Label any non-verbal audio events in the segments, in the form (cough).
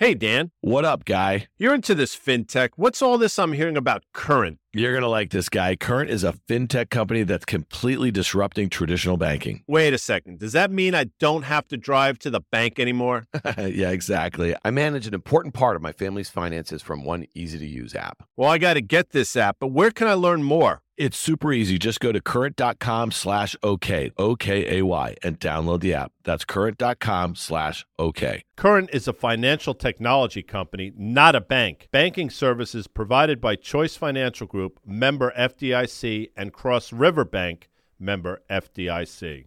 Hey, Dan. What up, guy? You're into this fintech. What's all this I'm hearing about Current? You're going to like this guy. Current is a fintech company that's completely disrupting traditional banking. Wait a second. Does that mean I don't have to drive to the bank anymore? (laughs) yeah, exactly. I manage an important part of my family's finances from one easy to use app. Well, I got to get this app, but where can I learn more? It's super easy. Just go to current.com slash OK, O K A Y, A Y and download the app. That's current.com slash OK. Current is a financial technology company, not a bank. Banking services provided by Choice Financial Group, member FDIC, and Cross River Bank, member FDIC.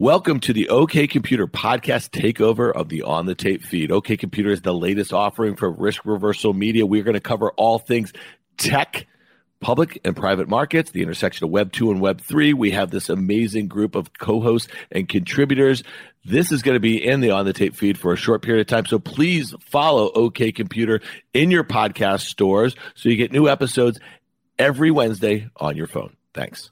Welcome to the OK Computer podcast takeover of the On the Tape feed. OK Computer is the latest offering for risk reversal media. We're going to cover all things tech public and private markets, the intersection of Web 2 and Web 3. We have this amazing group of co hosts and contributors. This is going to be in the On the Tape feed for a short period of time. So please follow OK Computer in your podcast stores so you get new episodes every Wednesday on your phone. Thanks.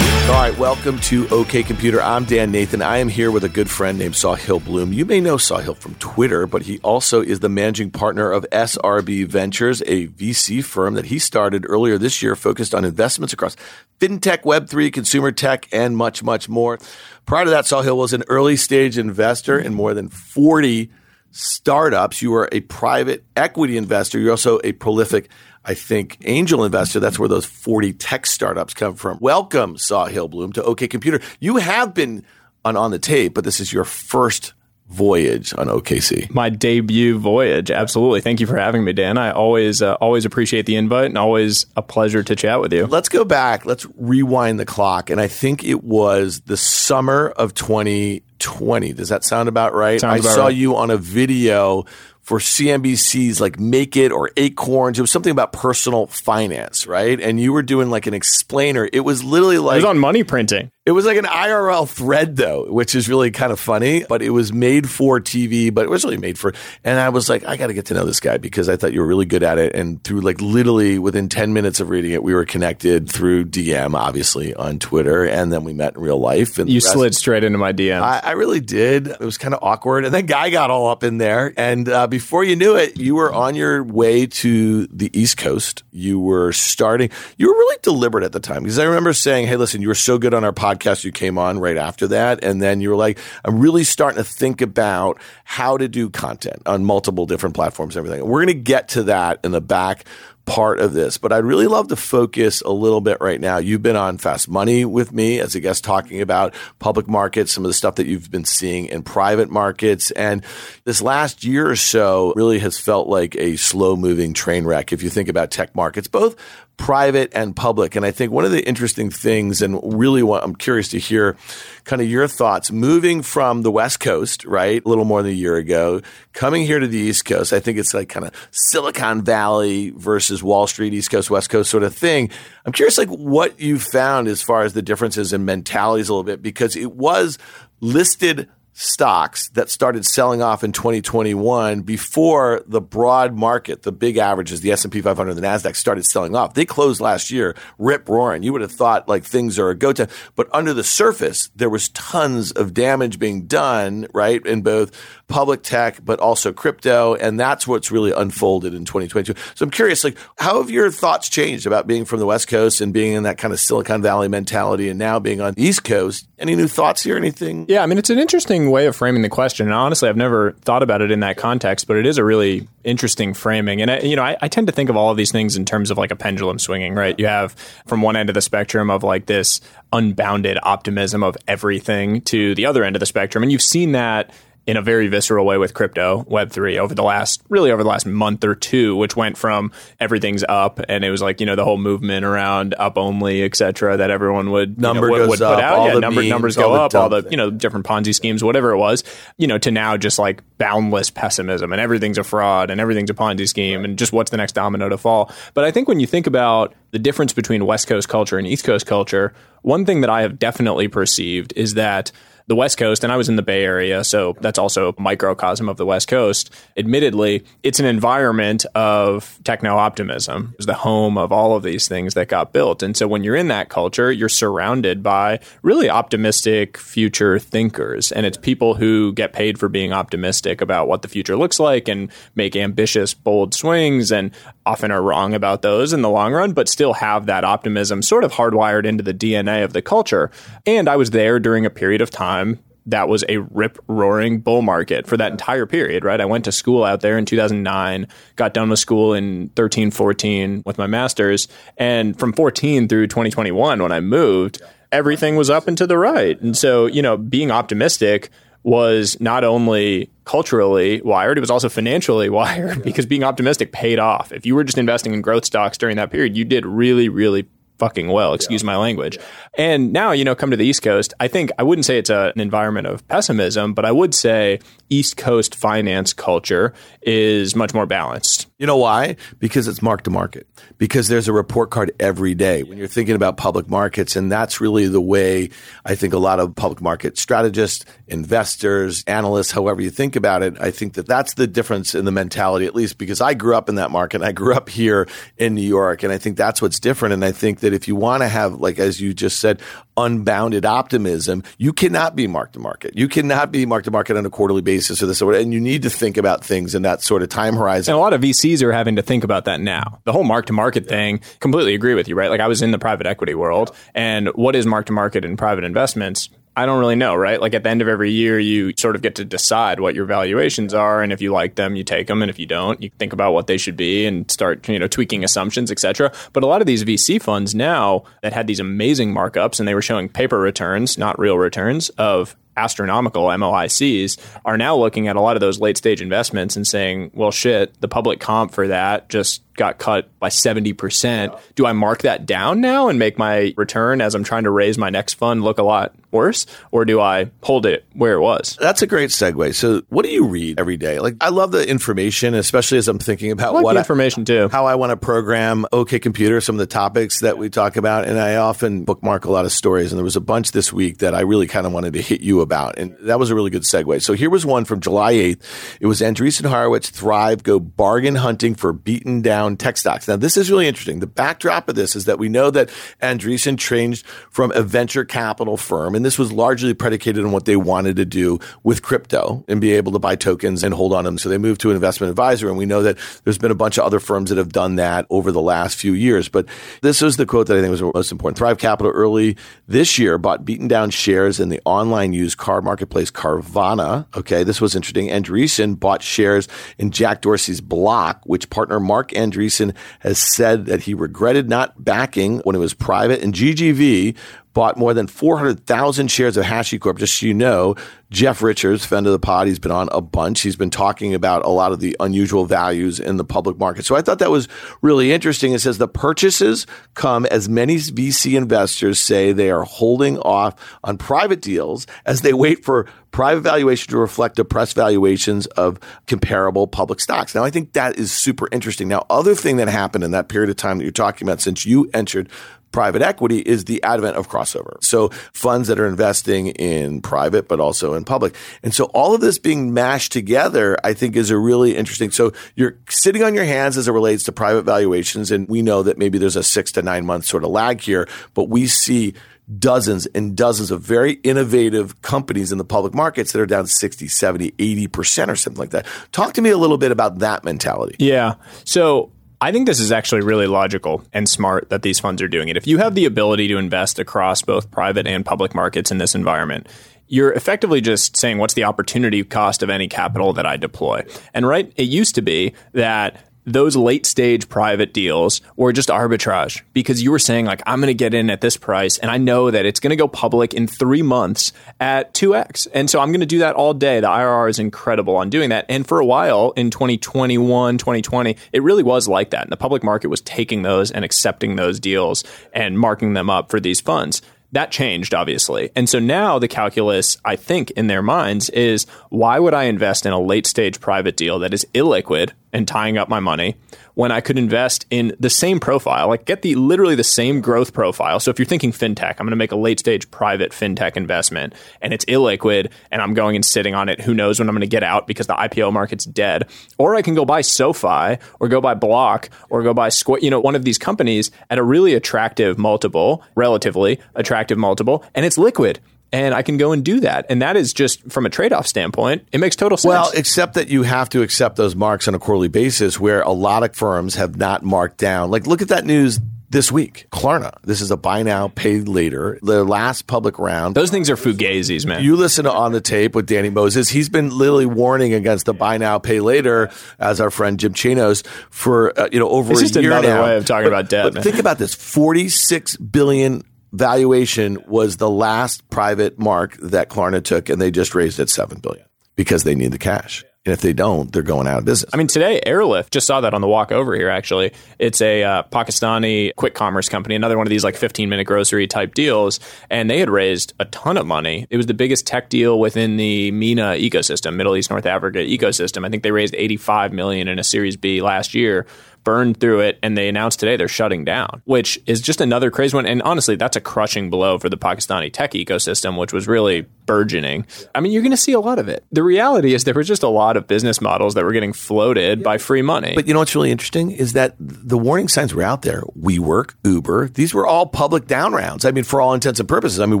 All right, welcome to OK Computer. I'm Dan Nathan. I am here with a good friend named Sahil Bloom. You may know Sahil from Twitter, but he also is the managing partner of SRB Ventures, a VC firm that he started earlier this year focused on investments across fintech, Web3, consumer tech, and much, much more. Prior to that, Sahil was an early stage investor in more than 40 startups. You are a private equity investor. You're also a prolific I think, angel investor. That's where those 40 tech startups come from. Welcome, Sahil Bloom, to OK Computer. You have been on On the Tape, but this is your first voyage on OKC. My debut voyage, absolutely. Thank you for having me, Dan. I always uh, always appreciate the invite, and always a pleasure to chat with you. Let's go back. Let's rewind the clock, and I think it was the summer of 2020. Does that sound about right? Sounds I about saw right. you on a video for CNBC's like Make It or Acorns. It was something about personal finance, right? And you were doing like an explainer. It was literally like It was on money printing. it was like an IRL thread though, which is really kind of funny, but it was made for TV, but it was really made for, and I was like, I got to get to know this guy because I thought you were really good at it. And through like literally within 10 minutes of reading it, we were connected through DM, obviously on Twitter. And then we met in real life. And You rest- slid straight into my DM. I, I really did. It was kind of awkward. And then Guy got all up in there. And uh, before you knew it, you were on your way to the East Coast. You were starting, you were really deliberate at the time because I remember saying, Hey, listen, you were so good on our podcast. You came on right after that. And then you were like, I'm really starting to think about how to do content on multiple different platforms and everything. We're going to get to that in the back part of this, but I'd really love to focus a little bit right now. You've been on Fast Money with me as a guest talking about public markets, some of the stuff that you've been seeing in private markets. And this last year or so really has felt like a slow moving train wreck if you think about tech markets, both private and public. And I think one of the interesting things, and really what I'm curious to hear kind of your thoughts, moving from the West Coast, right, a little more than a year ago, coming here to the East Coast. I think it's like kind of Silicon Valley versus Wall Street, East Coast, West Coast sort of thing. I'm curious, like, what you found as far as the differences in mentalities a little bit, because it was listed stocks that started selling off in 2021 before the broad market, the big averages, the S&P 500, the Nasdaq started selling off. They closed last year rip roaring. You would have thought like things are a go to, but under the surface there was tons of damage being done, right, in both public tech but also crypto, and that's what's really unfolded in 2022. So I'm curious like how have your thoughts changed about being from the West Coast and being in that kind of Silicon Valley mentality and now being on the East Coast? Any new thoughts here anything? yeah, I mean, it's an interesting way of framing the question. And honestly, I've never thought about it in that context, but it is a really interesting framing. And, I, you know, I, I tend to think of all of these things in terms of like a pendulum swinging, right? You have from one end of the spectrum of like this unbounded optimism of everything to the other end of the spectrum. And you've seen that in a very visceral way with crypto web3 over the last really over the last month or two which went from everything's up and it was like you know the whole movement around up only et cetera that everyone would you Number know, would, goes would up, put out. all yeah the number, memes, numbers go up all the you know different ponzi schemes whatever it was you know to now just like boundless pessimism and everything's a fraud and everything's a ponzi scheme and just what's the next domino to fall. But i think when you think about the difference between West Coast culture and East Coast culture, one thing that I have definitely perceived is that the West Coast, and I was in the Bay Area, so that's also a microcosm of the West Coast. Admittedly, it's an environment of techno optimism. It's the home of all of these things that got built. And so when you're in that culture, you're surrounded by really optimistic future thinkers. And it's people who get paid for being optimistic about what the future looks like and make ambitious, bold swings and often are wrong about those in the long run, but still have that optimism sort of hardwired into the DNA of the culture. And I was there during a period of time that was a rip roaring bull market for that entire period, right? I went to school out there in 2009, got done with school in 13, 14 with my master's. And from 14 through 2021, when I moved, everything was up and to the right. And so, you know, being optimistic was not only culturally wired, it was also financially (laughs) wired because being optimistic paid off. If you were just investing in growth stocks during that period, you did really, really fucking well, excuse yeah. my language. Yeah. And now, you know, come to the East Coast, I think I wouldn't say it's a, an environment of pessimism, but I would say East Coast finance culture is much more balanced. You know why? Because it's mark to market. Because there's a report card every day when you're thinking about public markets. And that's really the way I think a lot of public market strategists, investors, analysts, however you think about it, I think that that's the difference in the mentality, at least because I grew up in that market. I grew up here in New York. And I think that's what's different. And I think that if you want to have, like, as you just said, unbounded optimism, you cannot be mark to market. You cannot be mark to market on a quarterly basis or this or that. and you need to think about things in that sort of time horizon. And a lot of VCs are having to think about that now. The whole mark to market thing, completely agree with you, right? Like I was in the private equity world and what is mark to market in private investments? I don't really know, right? Like at the end of every year, you sort of get to decide what your valuations are, and if you like them, you take them, and if you don't, you think about what they should be and start, you know, tweaking assumptions, etc. But a lot of these VC funds now that had these amazing markups, and they were showing paper returns, not real returns, of astronomical MOICs are now looking at a lot of those late stage investments and saying, well, shit, the public comp for that just got cut by 70%. Do I mark that down now and make my return as I'm trying to raise my next fund look a lot worse? Or do I hold it where it was? That's a great segue. So, what do you read every day? Like, I love the information, especially as I'm thinking about like what information I, too. How I want to program OK Computer, some of the topics that we talk about. And I often bookmark a lot of stories. And there was a bunch this week that I really kind of wanted to hit you about. And that was a really good segue. So, here was one from July 8th. It was Andreessen Horowitz Thrive Go Bargain Hunting for Beaten Down down tech stocks. Now, this is really interesting. The backdrop of this is that we know that Andreessen changed from a venture capital firm, and this was largely predicated on what they wanted to do with crypto and be able to buy tokens and hold on them. So they moved to an investment advisor, and we know that there's been a bunch of other firms that have done that over the last few years. But this was the quote that I think was most important. Thrive Capital early this year bought beaten down shares in the online used car marketplace Carvana. Okay, this was interesting. Andreessen bought shares in Jack Dorsey's Block, which partner Marc Andreessen Andreessen has said that he regretted not backing when it was private, and GGV bought more than 400,000 shares of HashiCorp. Just so you know, Jeff Richards, friend of the pod, he's been on a bunch. He's been talking about a lot of the unusual values in the public market. So I thought that was really interesting. It says the purchases come as many VC investors say they are holding off on private deals as they wait for private valuation to reflect depressed valuations of comparable public stocks. Now, I think that is super interesting. Now, other thing that happened in that period of time that you're talking about since you entered private equity is the advent of crossover. So funds that are investing in private, but also in public. And so all of this being mashed together, I think is a really interesting. So you're sitting on your hands as it relates to private valuations. And we know that maybe there's a six to nine month sort of lag here, but we see dozens and dozens of very innovative companies in the public markets that are down 60, 70, 80% or something like that. Talk to me a little bit about that mentality. Yeah. So I think this is actually really logical and smart that these funds are doing it. If you have the ability to invest across both private and public markets in this environment, you're effectively just saying what's the opportunity cost of any capital that I deploy. And right, it used to be that those late stage private deals were just arbitrage because you were saying like I'm going to get in at this price and I know that it's going to go public in 3 months at 2x. And so I'm going to do that all day. The IRR is incredible on doing that. And for a while in 2021, 2020, it really was like that. And the public market was taking those and accepting those deals and marking them up for these funds that changed obviously. And so now the calculus, I think, in their minds is why would I invest in a late stage private deal that is illiquid and tying up my money when I could invest in the same profile, like get the literally the same growth profile. So if you're thinking fintech, I'm going to make a late stage private fintech investment and it's illiquid and I'm going and sitting on it. Who knows when I'm going to get out because the IPO market's dead. Or I can go buy SoFi or go buy Block or go buy Square, you know, one of these companies at a really attractive multiple, relatively attractive multiple, and it's liquid and I can go and do that. And that is just from a trade off standpoint, it makes total sense. Well, except that you have to accept those marks on a quarterly basis where a lot of firms have not marked down. Like, look at that news this week. Klarna. This is a buy now, pay later. The last public round. Those things are fugazis, man. You listen to on the tape with Danny Moses. He's been literally warning against the buy now, pay later, as our friend Jim Chanos for uh, you know over it's a just year another now. way of talking But- about debt. But man. think about this: forty-six billion valuation was the last private mark that Klarna took, and they just raised it seven billion because they need the cash. And if they don't, they're going out of business. I mean, today Airlift just saw that on the walk over here. Actually, it's a uh, Pakistani quick commerce company, another one of these like 15 minute grocery type deals, and they had raised a ton of money. It was the biggest tech deal within the MENA ecosystem, Middle East North Africa ecosystem. I think they raised 85 million in a Series B last year. Burned through it, and they announced today they're shutting down, which is just another crazy one. And honestly, that's a crushing blow for the Pakistani tech ecosystem, which was really burgeoning. I mean, you're going to see a lot of it. The reality is there were just a lot of business models that were getting floated by free money. But you know what's really interesting is that the warning signs were out there. WeWork, Uber, these were all public down rounds. I mean, for all intents and purposes. I mean,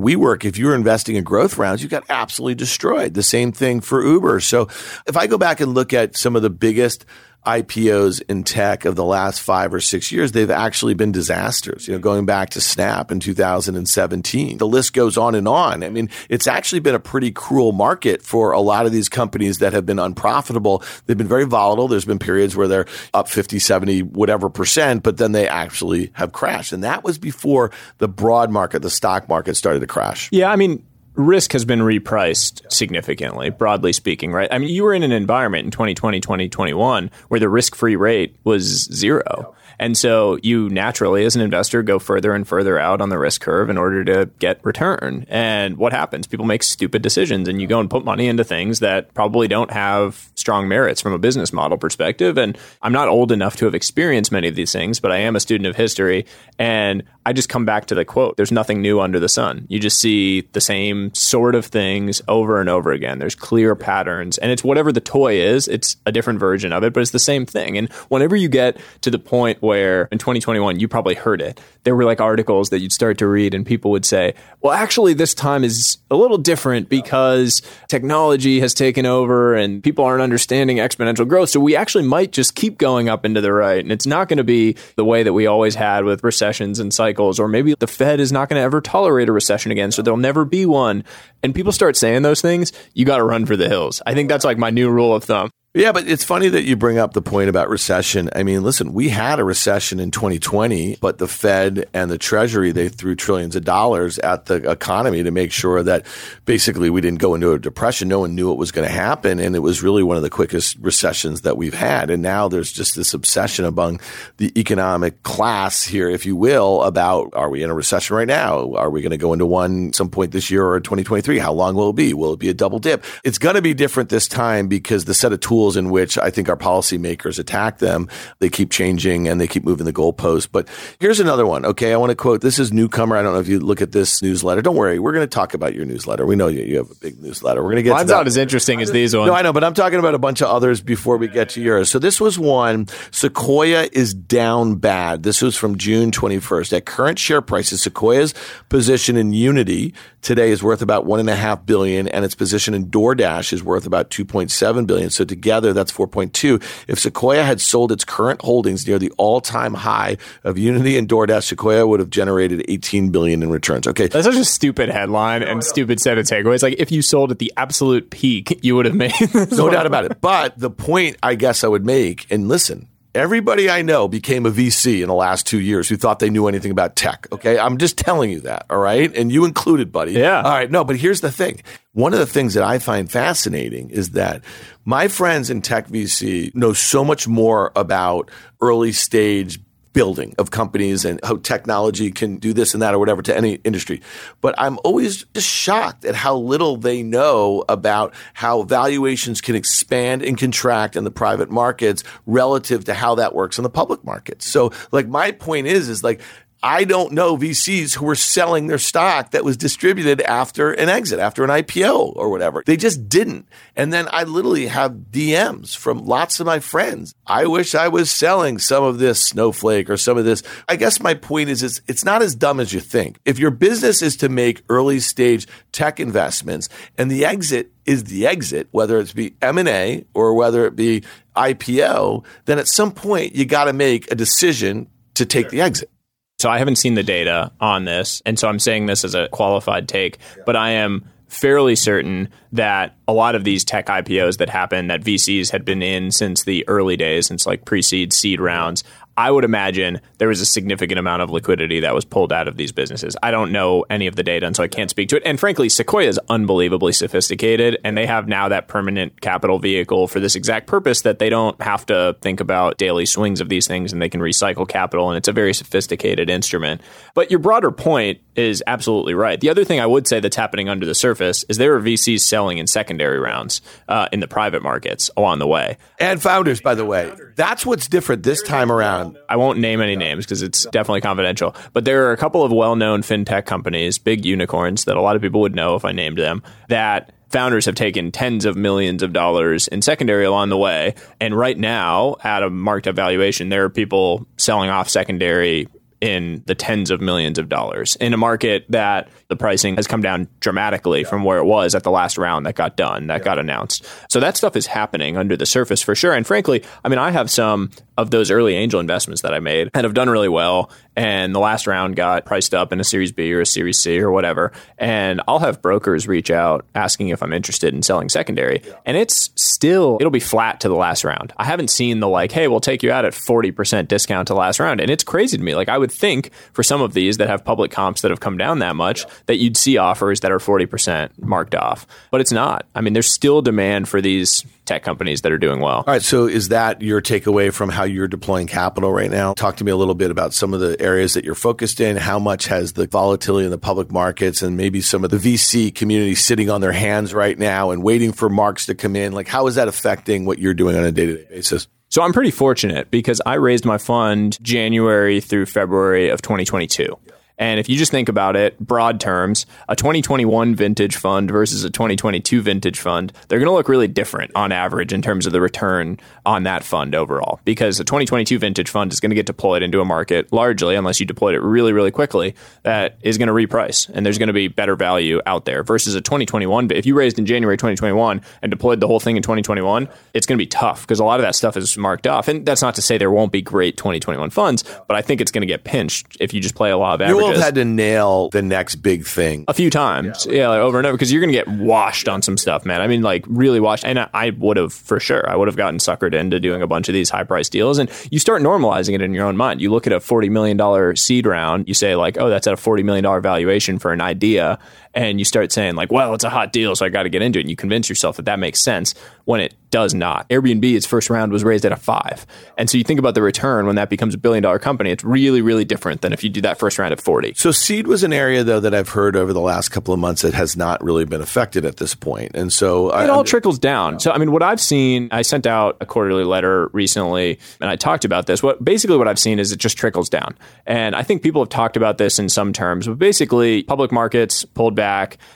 WeWork, if you were investing in growth rounds, you got absolutely destroyed. The same thing for Uber. So if I go back and look at some of the biggest IPOs in tech of the last five or six years, they've actually been disasters. You know, going back to Snap in 2017, the list goes on and on. I mean, it's actually been a pretty cruel market for a lot of these companies that have been unprofitable. They've been very volatile. There's been periods where they're up 50, 70, whatever percent, but then they actually have crashed. And that was before the broad market, the stock market started to crash. Yeah, I mean, risk has been repriced significantly, broadly speaking, right? I mean, you were in an environment in 2020, 2021 where the risk free rate was zero. And so you naturally, as an investor, go further and further out on the risk curve in order to get return. And what happens? People make stupid decisions and you go and put money into things that probably don't have strong merits from a business model perspective. And I'm not old enough to have experienced many of these things, but I am a student of history. And I just come back to the quote there's nothing new under the sun. You just see the same sort of things over and over again. There's clear patterns. And it's whatever the toy is, it's a different version of it, but it's the same thing. And whenever you get to the point where in 2021, you probably heard it, there were like articles that you'd start to read, and people would say, well, actually, this time is a little different because technology has taken over and people aren't understanding exponential growth. So we actually might just keep going up into the right. And it's not going to be the way that we always had with recessions and cycles, or maybe the Fed is not going to ever tolerate a recession again. So there'll never be one. And people start saying those things, you got to run for the hills. I think that's like my new rule of thumb. Yeah, but it's funny that you bring up the point about recession. I mean, listen, we had a recession in 2020, but the Fed and the Treasury, they threw trillions of dollars at the economy to make sure that basically we didn't go into a depression. No one knew it was going to happen. And it was really one of the quickest recessions that we've had. And now there's just this obsession among the economic class here, if you will, about are we in a recession right now? Are we going to go into one some point this year or 2023? How long will it be? Will it be a double dip? It's going to be different this time because the set of tools in which I think our policymakers attack them, they keep changing and they keep moving the goalposts. But here's another one. Okay. I want to quote this is newcomer. I don't know if you look at this newsletter. Don't worry. We're going to talk about your newsletter. We know you, you have a big newsletter. We're going to get Mine's to not as interesting as these ones. No, I know, but I'm talking about a bunch of others before we get to yours. So this was one. Sequoia is down bad. This was from June 21st. At current share prices, Sequoia's position in Unity today is worth about one and a half billion, and its position in DoorDash is worth about 2.7 billion. So together, that's 4.2. If Sequoia had sold its current holdings near the all-time high of Unity and DoorDash, Sequoia would have generated 18 billion in returns. Okay, That's such a stupid headline and stupid set of takeaways. Like if you sold at the absolute peak, you would have made (laughs) No doubt about it. But the point I guess I would make, and listen, everybody I know became a VC in the last two years who thought they knew anything about tech. Okay. I'm just telling you that. All right. And you included, buddy. Yeah. All right. No, but here's the thing. One of the things that I find fascinating is that my friends in tech VC know so much more about early stage building of companies and how technology can do this and that or whatever to any industry. But I'm always just shocked at how little they know about how valuations can expand and contract in the private markets relative to how that works in the public markets. So like my point is, is like, I don't know VCs who were selling their stock that was distributed after an exit, after an IPO or whatever. They just didn't. And then I literally have DMs from lots of my friends. I wish I was selling some of this snowflake or some of this. I guess my point is it's, it's not as dumb as you think. If your business is to make early stage tech investments and the exit is the exit, whether it's be M&A or whether it be IPO, then at some point you got to make a decision to take the exit. So I haven't seen the data on this, and so I'm saying this as a qualified take, but I am fairly certain that a lot of these tech IPOs that happened that VCs had been in since the early days, since like pre-seed seed rounds, I would imagine there was a significant amount of liquidity that was pulled out of these businesses. I don't know any of the data, and so I can't speak to it. And frankly, Sequoia is unbelievably sophisticated, and they have now that permanent capital vehicle for this exact purpose that they don't have to think about daily swings of these things and they can recycle capital, and it's a very sophisticated instrument. But your broader point is absolutely right. The other thing I would say that's happening under the surface is there are VCs selling in secondary rounds uh, in the private markets along the way. And founders, by the way. That's what's different this time around I won't name any names because it's definitely confidential. But there are a couple of well known fintech companies, big unicorns that a lot of people would know if I named them, that founders have taken tens of millions of dollars in secondary along the way. And right now, at a marked up valuation, there are people selling off secondary in the tens of millions of dollars in a market that the pricing has come down dramatically yeah. from where it was at the last round that got done, that yeah. got announced. So that stuff is happening under the surface for sure. And frankly, I mean, I have some of those early angel investments that I made and have done really well. And the last round got priced up in a Series B or a Series C or whatever. And I'll have brokers reach out asking if I'm interested in selling secondary. Yeah. And it's still, it'll be flat to the last round. I haven't seen the like, hey, we'll take you out at 40% discount to last round. And it's crazy to me. Like, I would think for some of these that have public comps that have come down that much, that you'd see offers that are 40% marked off. But it's not. I mean, there's still demand for these tech companies that are doing well. All right. So is that your takeaway from how you're deploying capital right now? Talk to me a little bit about some of the areas that you're focused in. How much has the volatility in the public markets and maybe some of the VC community sitting on their hands right now and waiting for marks to come in? Like, how is that affecting what you're doing on a day to day basis? So I'm pretty fortunate because I raised my fund January through February of 2022. And if you just think about it, broad terms, a 2021 vintage fund versus a 2022 vintage fund, they're going to look really different on average in terms of the return on that fund overall. Because a 2022 vintage fund is going to get deployed into a market largely, unless you deployed it really, really quickly, that is going to reprice and there's going to be better value out there versus a 2021. If you raised in January 2021 and deployed the whole thing in 2021, it's going to be tough because a lot of that stuff is marked off. And that's not to say there won't be great 2021 funds, but I think it's going to get pinched if you just play a lot of averages have had to nail the next big thing a few times, yeah, yeah like over and over, because you're going to get washed on some stuff, man. I mean, like really washed. And I, I would have for sure, I would have gotten suckered into doing a bunch of these high price deals, and you start normalizing it in your own mind. You look at a forty million dollar seed round, you say like, oh, that's at a forty million dollar valuation for an idea, and you start saying like, well, it's a hot deal, so I got to get into it. And you convince yourself that that makes sense when it does not. Airbnb, its first round was raised at a five, and so you think about the return when that becomes a billion dollar company. It's really, really different than if you do that first round at forty. So seed was an area though that I've heard over the last couple of months that has not really been affected at this point. and so it I, all trickles down. So I mean, what I've seen, I sent out a quarterly letter recently, and I talked about this. What basically what I've seen is it just trickles down, and I think people have talked about this in some terms, but basically, public markets pulled back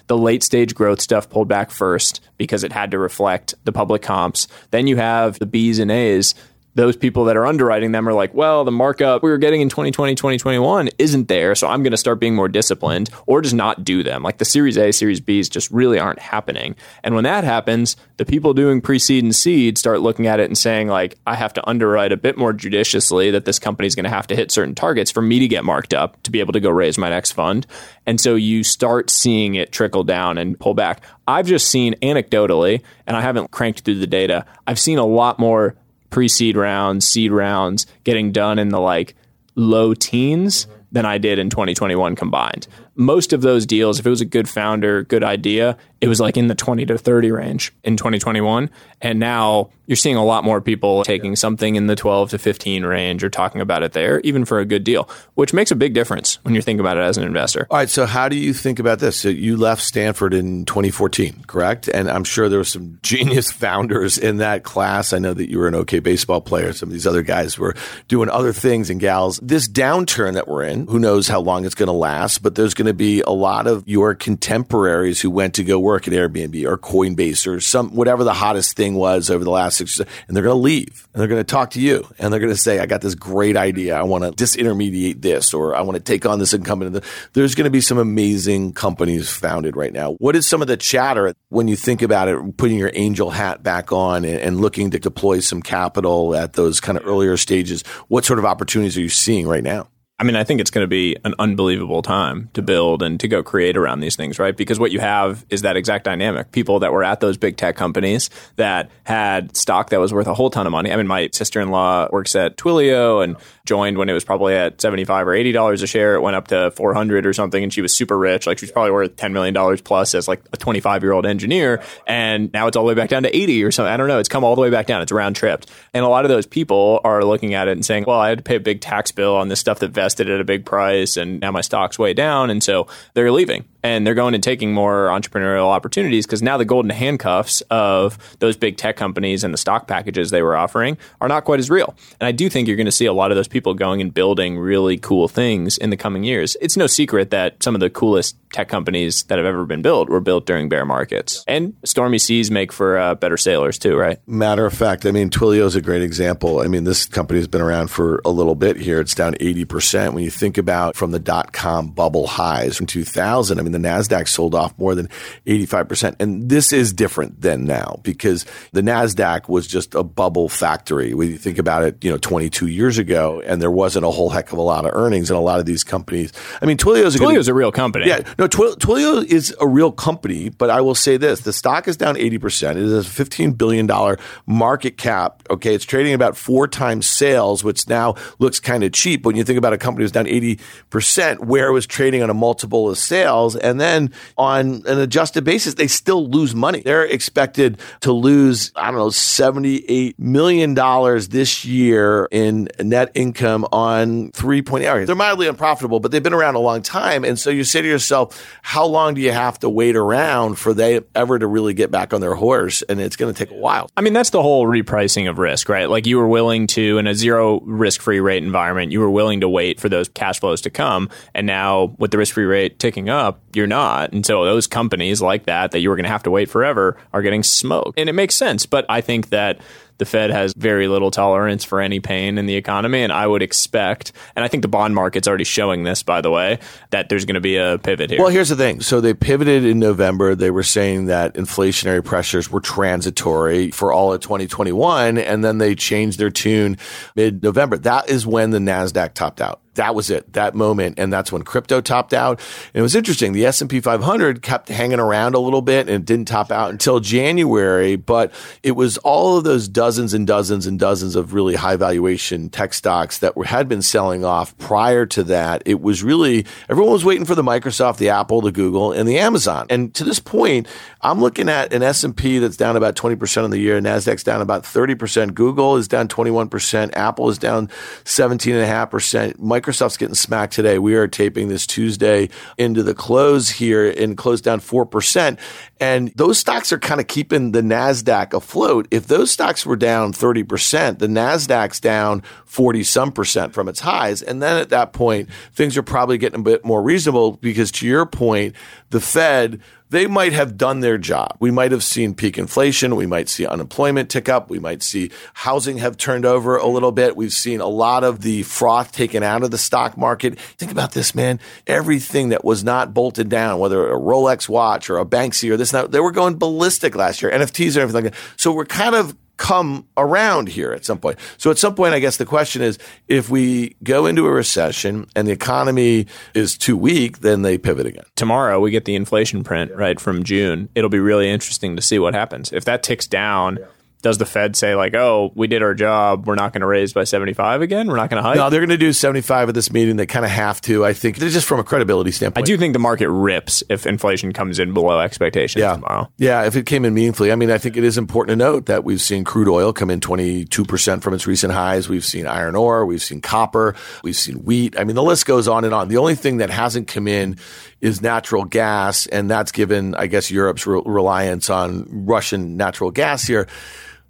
the late stage growth stuff pulled back first because it had to reflect the public comps. Then you have the B's and A's those people that are underwriting them are like, well, the markup we were getting in 2020, 2021 isn't there. So I'm going to start being more disciplined or just not do them. Like the Series A, Series Bs just really aren't happening. And when that happens, the people doing pre seed and seed start looking at it and saying, like, I have to underwrite a bit more judiciously that this company is going to have to hit certain targets for me to get marked up to be able to go raise my next fund. And so you start seeing it trickle down and pull back. I've just seen anecdotally, and I haven't cranked through the data, I've seen a lot more pre-seed rounds, seed rounds getting done in the like low teens than I did in 2021 combined. Most of those deals, if it was a good founder, good idea, it was like in the 20 to 30 range in 2021. And now you're seeing a lot more people taking something in the 12 to 15 range or talking about it there, even for a good deal, which makes a big difference when you're thinking about it as an investor. All right. So, how do you think about this? So, you left Stanford in 2014, correct? And I'm sure there were some (laughs) genius founders in that class. I know that you were an okay baseball player. Some of these other guys were doing other things and gals. This downturn that we're in, who knows how long it's going to last, but there's going to be a lot of your contemporaries who went to go work at Airbnb or Coinbase or some whatever the hottest thing was over the last six, and they're going to leave and they're going to talk to you and they're going to say, "I got this great idea. I want to disintermediate this, or I want to take on this incumbent." There's going to be some amazing companies founded right now. What is some of the chatter when you think about it? Putting your angel hat back on and, and looking to deploy some capital at those kind of earlier stages. What sort of opportunities are you seeing right now? I mean, I think it's going to be an unbelievable time to build and to go create around these things, right? Because what you have is that exact dynamic. People that were at those big tech companies that had stock that was worth a whole ton of money. I mean, my sister in law works at Twilio and joined when it was probably at 75 or $80 a share. It went up to 400 or something and she was super rich. Like she's probably worth $10 million plus as like a 25 year old engineer. And now it's all the way back down to 80 or something. I don't know. It's come all the way back down. It's round tripped. And a lot of those people are looking at it and saying, well, I had to pay a big tax bill on this stuff that invested at a big price and now my stock's way down. And so they're leaving and they're going and taking more entrepreneurial opportunities because now the golden handcuffs of those big tech companies and the stock packages they were offering are not quite as real. And I do think you're going to see a lot of those people going and building really cool things in the coming years. It's no secret that some of the coolest tech companies that have ever been built were built during bear markets. And stormy seas make for uh, better sailors too, right? Matter of fact, I mean, Twilio is a great example. I mean, this company has been around for a little bit here. It's down 80%. When you think about from the dot com bubble highs from 2000, I mean, the NASDAQ sold off more than 85%. And this is different than now because the NASDAQ was just a bubble factory. When you think about it, you know, 22 years ago, and there wasn't a whole heck of a lot of earnings in a lot of these companies. I mean, Twilio is a, Twilio's a real company. Yeah, no, Twilio is a real company, but I will say this: the stock is down eighty percent. It is a fifteen billion dollar market cap. Okay, it's trading about four times sales, which now looks kind of cheap when you think about a company that's down eighty percent, where it was trading on a multiple of sales, and then on an adjusted basis, they still lose money. They're expected to lose, I don't know, seventy eight million dollars this year in net income on three point eight. They're mildly unprofitable, but they've been around a long time, and so you say to yourself how long do you have to wait around for they ever to really get back on their horse? And it's going to take a while. I mean, that's the whole repricing of risk, right? Like you were willing to, in a zero risk free rate environment, you were willing to wait for those cash flows to come. And now with the risk free rate ticking up, you're not. And so those companies like that, that you were going to have to wait forever, are getting smoked. And it makes sense. But I think that the Fed has very little tolerance for any pain in the economy. And I would expect, and I think the bond market's already showing this, by the way, that there's going to be a pivot here. Well, here's the thing. So they pivoted in November. They were saying that inflationary pressures were transitory for all of 2021. And then they changed their tune mid November. That is when the NASDAQ topped out that was it, that moment. And that's when crypto topped out. And it was interesting. The S&P 500 kept hanging around a little bit and didn't top out until January, but it was all of those dozens and dozens and dozens of really high valuation tech stocks that were, had been selling off prior to that. It was really, everyone was waiting for the Microsoft, the Apple, the Google, and the Amazon. And to this point, I'm looking at an S&P that's down about 20% on the year. NASDAQ's down about 30%. Google is down 21%. Apple is down 17.5%. Microsoft's getting smacked today. We are taping this Tuesday into the close here and closed down 4%. And those stocks are kind of keeping the NASDAQ afloat. If those stocks were down 30%, the NASDAQ's down 40 some percent from its highs. And then at that point, things are probably getting a bit more reasonable because to your point, the Fed they might have done their job. We might have seen peak inflation. We might see unemployment tick up. We might see housing have turned over a little bit. We've seen a lot of the froth taken out of the stock market. Think about this, man. Everything that was not bolted down, whether a Rolex watch or a Banksy or this, they were going ballistic last year. NFTs or everything like that. So we're kind of come around here at some point. So at some point, I guess the question is if we go into a recession and the economy is too weak, then they pivot again. Tomorrow, we get the inflation print, right, from June. It'll be really interesting to see what happens. If that ticks down, does the Fed say like, "Oh, we did our job. We're not going to raise by 75 again. We're not going to hike"? No, they're going to do 75 at this meeting. They kind of have to. I think just from a credibility standpoint. I do think the market rips if inflation comes in below expectations yeah. tomorrow. Yeah, if it came in meaningfully. I mean, I think it is important to note that we've seen crude oil come in 22% from its recent highs. We've seen iron ore. We've seen copper. We've seen wheat. I mean, the list goes on and on. The only thing that hasn't come in is natural gas. And that's given, I guess, Europe's re- reliance on Russian natural gas here.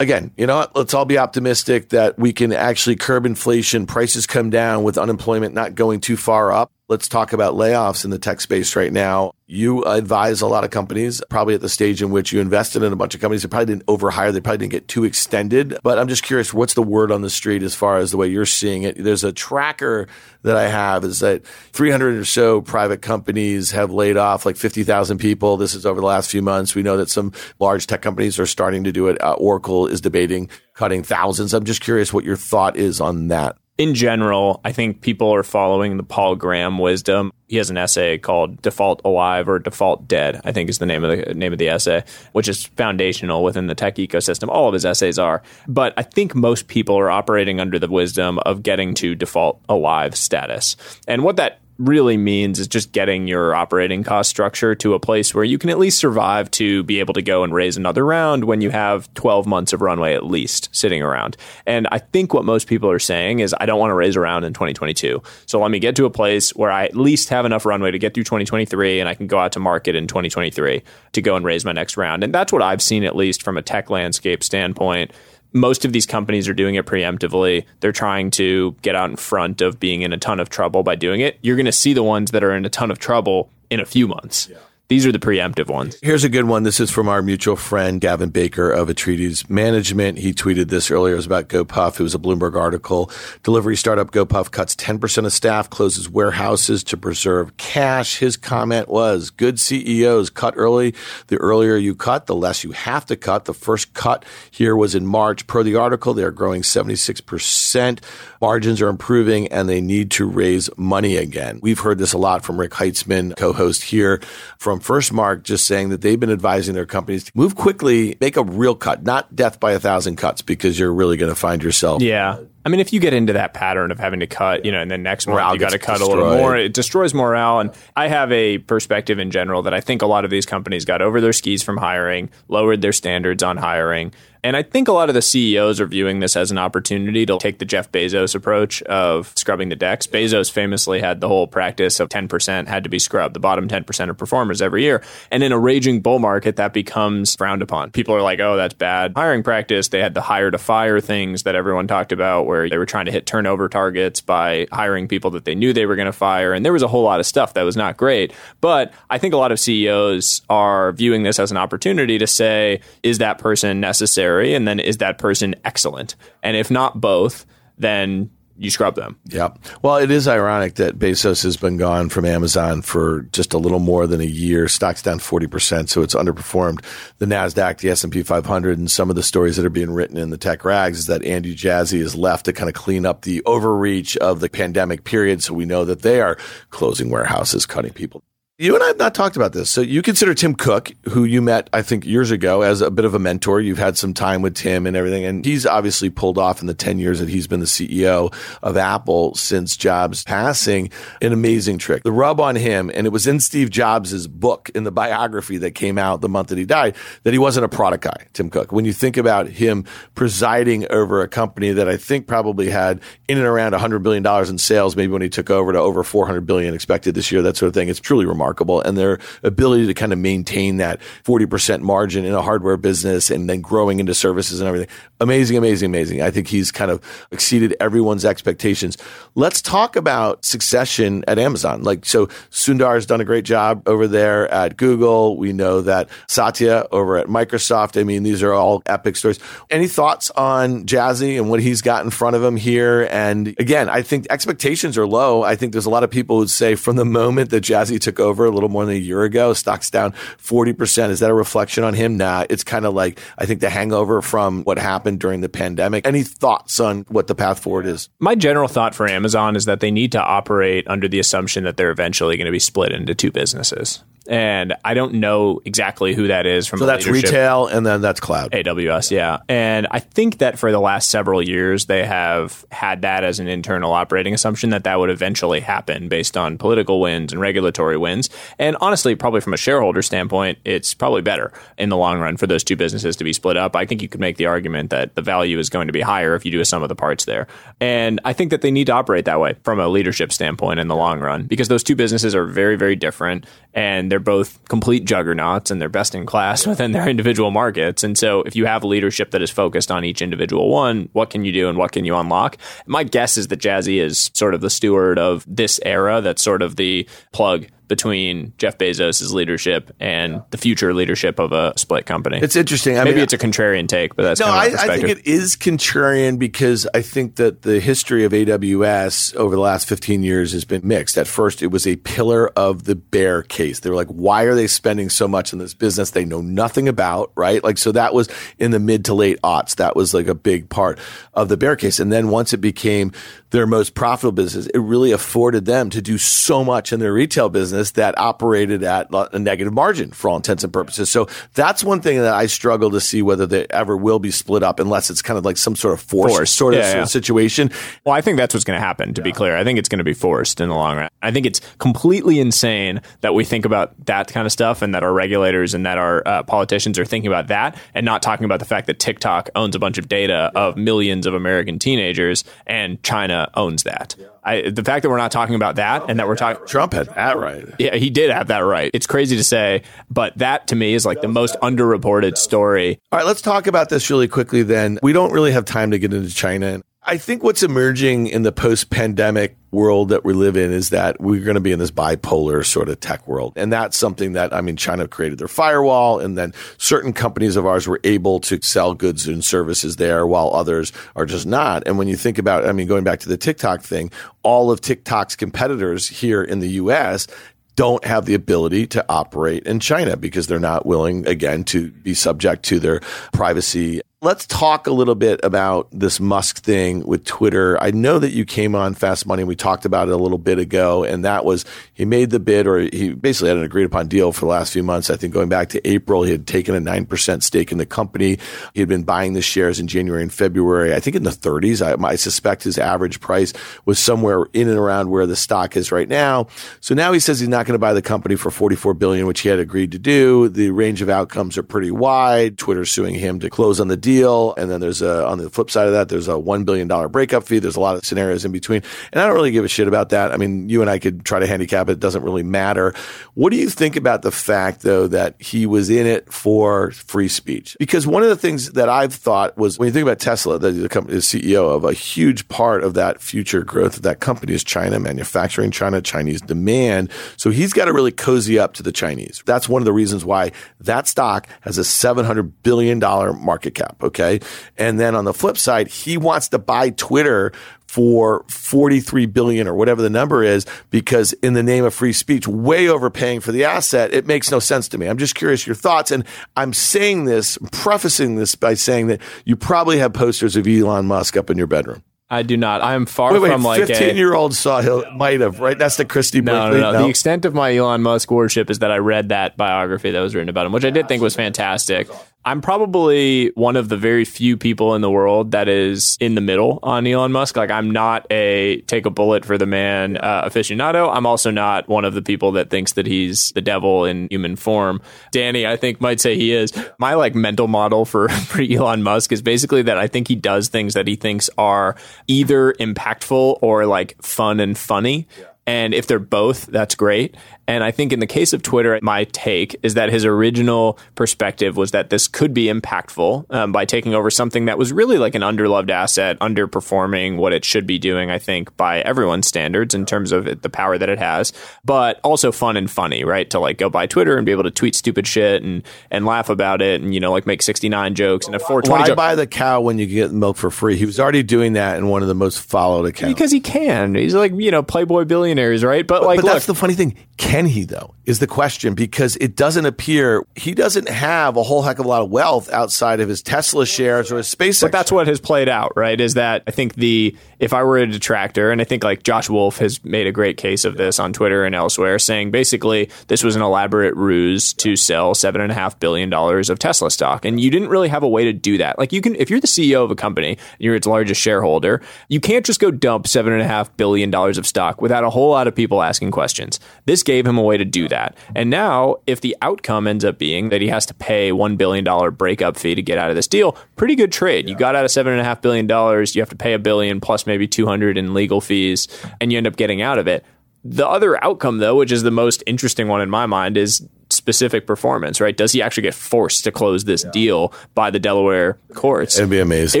Again, you know what? Let's all be optimistic that we can actually curb inflation, prices come down with unemployment not going too far up. Let's talk about layoffs in the tech space right now. You advise a lot of companies, probably at the stage in which you invested in a bunch of companies that probably didn't overhire, they probably didn't get too extended. But I'm just curious, what's the word on the street as far as the way you're seeing it? There's a tracker that I have is that 300 or so private companies have laid off like 50,000 people. This is over the last few months. We know that some large tech companies are starting to do it. Uh, Oracle is debating cutting thousands. I'm just curious what your thought is on that in general, I think people are following the Paul Graham wisdom. He has an essay called "Default Alive" or "Default Dead." I think is the name of the name of the essay, which is foundational within the tech ecosystem. All of his essays are, but I think most people are operating under the wisdom of getting to default alive status, and what that really means is just getting your operating cost structure to a place where you can at least survive to be able to go and raise another round when you have 12 months of runway at least sitting around. And I think what most people are saying is, I don't want to raise a round in 2022. So let me get to a place where I at least have enough runway to get through 2023 and I can go out to market in 2023 to go and raise my next round. And that's what I've seen, at least from a tech landscape standpoint most of these companies are doing it preemptively. They're trying to get out in front of being in a ton of trouble by doing it. You're going to see the ones that are in a ton of trouble in a few months. Yeah. These are the preemptive ones. Here's a good one. This is from our mutual friend, Gavin Baker of Atreides Management. He tweeted this earlier. It was about GoPuff. It was a Bloomberg article. Delivery startup GoPuff cuts 10% of staff, closes warehouses to preserve cash. His comment was good CEOs cut early. The earlier you cut, the less you have to cut. The first cut here was in March. Per the article, they're growing 76%. Margins are improving and they need to raise money again. We've heard this a lot from Rick Heitzmann, co-host here from FirstMark, just saying that they've been advising their companies to move quickly, make a real cut, not death by a thousand cuts, because you're really going to find yourself. Yeah. I mean, if you get into that pattern of having to cut, you know, and then next month you got to cut a little more, it destroys morale. And I have a perspective in general that I think a lot of these companies got over their skis from hiring, lowered their standards on hiring. And I think a lot of the CEOs are viewing this as an opportunity to take the Jeff Bezos approach of scrubbing the decks. Bezos famously had the whole practice of 10% had to be scrubbed, the bottom 10% of performers every year. And in a raging bull market, that becomes frowned upon. People are like, oh, that's bad hiring practice. They had the hire to fire things that everyone talked about where they were trying to hit turnover targets by hiring people that they knew they were going to fire. And there was a whole lot of stuff that was not great. But I think a lot of CEOs are viewing this as an opportunity to say, is that person necessary? And then is that person excellent? And if not both, then you scrub them. Yep. Well, it is ironic that Bezos has been gone from Amazon for just a little more than a year. Stock's down 40%, so it's underperformed the NASDAQ, the S&P 500, and some of the stories that are being written in the tech rags is that Andy Jassy is left to kind of clean up the overreach of the pandemic period. So we know that they are closing warehouses, cutting people. You and I have not talked about this. So you consider Tim Cook, who you met, I think, years ago, as a bit of a mentor. You've had some time with Tim and everything. And he's obviously pulled off in the 10 years that he's been the CEO of Apple since Jobs' passing an amazing trick. The rub on him, and it was in Steve Jobs' book, in the biography that came out the month that he died, that he wasn't a product guy, Tim Cook. When you think about him presiding over a company that I think probably had in and around $100 billion in sales, maybe when he took over to over 400 billion expected this year, that sort of thing, it's truly remarkable. And their ability to kind of maintain that 40% margin in a hardware business and then growing into services and everything. Amazing, amazing, amazing. I think he's kind of exceeded everyone's expectations. Let's talk about succession at Amazon. Like, so Sundar has done a great job over there at Google. We know that Satya over at Microsoft. I mean, these are all epic stories. Any thoughts on Jassy and what he's got in front of him here? And again, I think expectations are low. I think there's a lot of people who would say from the moment that Jassy took over a little more than a year ago, stock's down 40%. Is that a reflection on him? Nah, it's kind of like, I think the hangover from what happened during the pandemic. Any thoughts on what the path forward is? My general thought for Amazon is that they need to operate under the assumption that they're eventually going to be split into two businesses. And I don't know exactly who that is from. So that's leadership. retail, and then that's cloud. AWS, yeah. And I think that for the last several years, they have had that as an internal operating assumption that that would eventually happen based on political wins and regulatory wins. And honestly, probably from a shareholder standpoint, it's probably better in the long run for those two businesses to be split up. I think you could make the argument that the value is going to be higher if you do a sum of the parts there. And I think that they need to operate that way from a leadership standpoint in the long run because those two businesses are very, very different and they're both complete juggernauts and they're best in class (laughs) within their individual markets. And so if you have leadership that is focused on each individual one, what can you do and what can you unlock? My guess is that Jassy is sort of the steward of this era that's sort of the plug between Jeff Bezos' leadership and the future leadership of a split company. It's interesting. I Maybe mean, it's a contrarian take, but that's no, kind of my I, I think it is contrarian because I think that the history of AWS over the last 15 years has been mixed. At first, it was a pillar of the bear case. They were like, why are they spending so much in this business they know nothing about, right? Like, so that was in the mid to late aughts. That was like a big part of the bear case. And then once it became their most profitable business, it really afforded them to do so much in their retail business that operated at a negative margin for all intents and purposes. So that's one thing that I struggle to see whether they ever will be split up unless it's kind of like some sort of forced, Forced. sort of, Yeah, of yeah. situation. Well, I think that's what's going to happen, to be clear. I think it's going to be forced in the long run. I think it's completely insane that we think about that kind of stuff and that our regulators and that our uh, politicians are thinking about that and not talking about the fact that TikTok owns a bunch of data of millions of American teenagers and China owns that. I, the fact that we're not talking about that and that we're talking. Trump had that right. Yeah, he did have that right. It's crazy to say, but that to me is like the most underreported story All right, let's talk about this really quickly then. We don't really have time to get into China. I think what's emerging in the post pandemic world that we live in is that we're going to be in this bipolar sort of tech world. And that's something that, I mean, China created their firewall and then certain companies of ours were able to sell goods and services there while others are just not. And when you think about, I mean, going back to the TikTok thing, all of TikTok's competitors here in the US don't have the ability to operate in China because they're not willing, again, to be subject to their privacy. Let's talk a little bit about this Musk thing with Twitter. I know that you came on Fast Money and we talked about it a little bit ago, and that was he made the bid or he basically had an agreed upon deal for the last few months. I think going back to April, he had taken a 9% stake in the company. He had been buying the shares in January and February, I think in the 30s. I, I suspect his average price was somewhere in and around where the stock is right now. So now he says he's not going to buy the company for 44 billion, which he had agreed to do. The range of outcomes are pretty wide. Twitter's suing him to close on the deal. And then there's a, on the flip side of that, there's a $1 billion breakup fee. There's a lot of scenarios in between. And I don't really give a shit about that. I mean, you and I could try to handicap it. It doesn't really matter. What do you think about the fact though that he was in it for free speech? Because one of the things that I've thought was when you think about Tesla, the, the company, the CEO of a huge part of that future growth of that company is China, manufacturing China, Chinese demand. So he's got to really cozy up to the Chinese. That's one of the reasons why that stock has a $700 billion market cap. Okay. And then on the flip side, he wants to buy Twitter for 43 billion or whatever the number is because in the name of free speech way overpaying for the asset it makes no sense to me. I'm just curious your thoughts. And i'm saying this prefacing this by saying that you probably have posters of elon musk up in your bedroom I do not. I am far wait wait from like 15 a, year old saw he might have right that's the Christie. No, Brinkley? no, no, The extent of my Elon Musk worship is that I read that biography that was written about him, which I did think was fantastic. I'm probably one of the very few people in the world that is in the middle on Elon Musk. Like, I'm not a take a bullet for the man uh, aficionado. I'm also not one of the people that thinks that he's the devil in human form. Danny, I think, might say he is. My like mental model for, (laughs) for Elon Musk is basically that I think he does things that he thinks are either impactful or like fun and funny. And if they're both, that's great. And I think in the case of Twitter, my take is that his original perspective was that this could be impactful um, by taking over something that was really like an underloved asset, underperforming what it should be doing, I think, by everyone's standards in terms of it, the power that it has, but also fun and funny, right? To like go buy Twitter and be able to tweet stupid shit and, and laugh about it and, you know, like make 69 jokes and a 420 why joke. buy the cow when you get milk for free he was already doing that in one of the most followed accounts Because he can. He's like, you know, Playboy billionaires, right? But like, but look, that's the funny thing. Can he though? Is the question because it doesn't appear he doesn't have a whole heck of a lot of wealth outside of his Tesla shares or his SpaceX. But that's what has played out, right? Is that I think the if I were a detractor, and I think like Josh Wolfe has made a great case of this on Twitter and elsewhere, saying basically this was an elaborate ruse to sell seven and a half billion dollars of Tesla stock, and you didn't really have a way to do that. Like you can, if you're the CEO of a company, you're its largest shareholder, you can't just go dump seven and a half billion dollars of stock without a whole lot of people asking questions. This gave him a way to do that, and now if the outcome ends up being that he has to pay one billion dollar breakup fee to get out of this deal, pretty good trade. You got out of seven and a half billion dollars, you have to pay a billion plus maybe two hundred in legal fees, and you end up getting out of it. The other outcome, though, which is the most interesting one in my mind, is specific performance, right? Does he actually get forced to close this yeah. deal by the Delaware courts? It'd be amazing.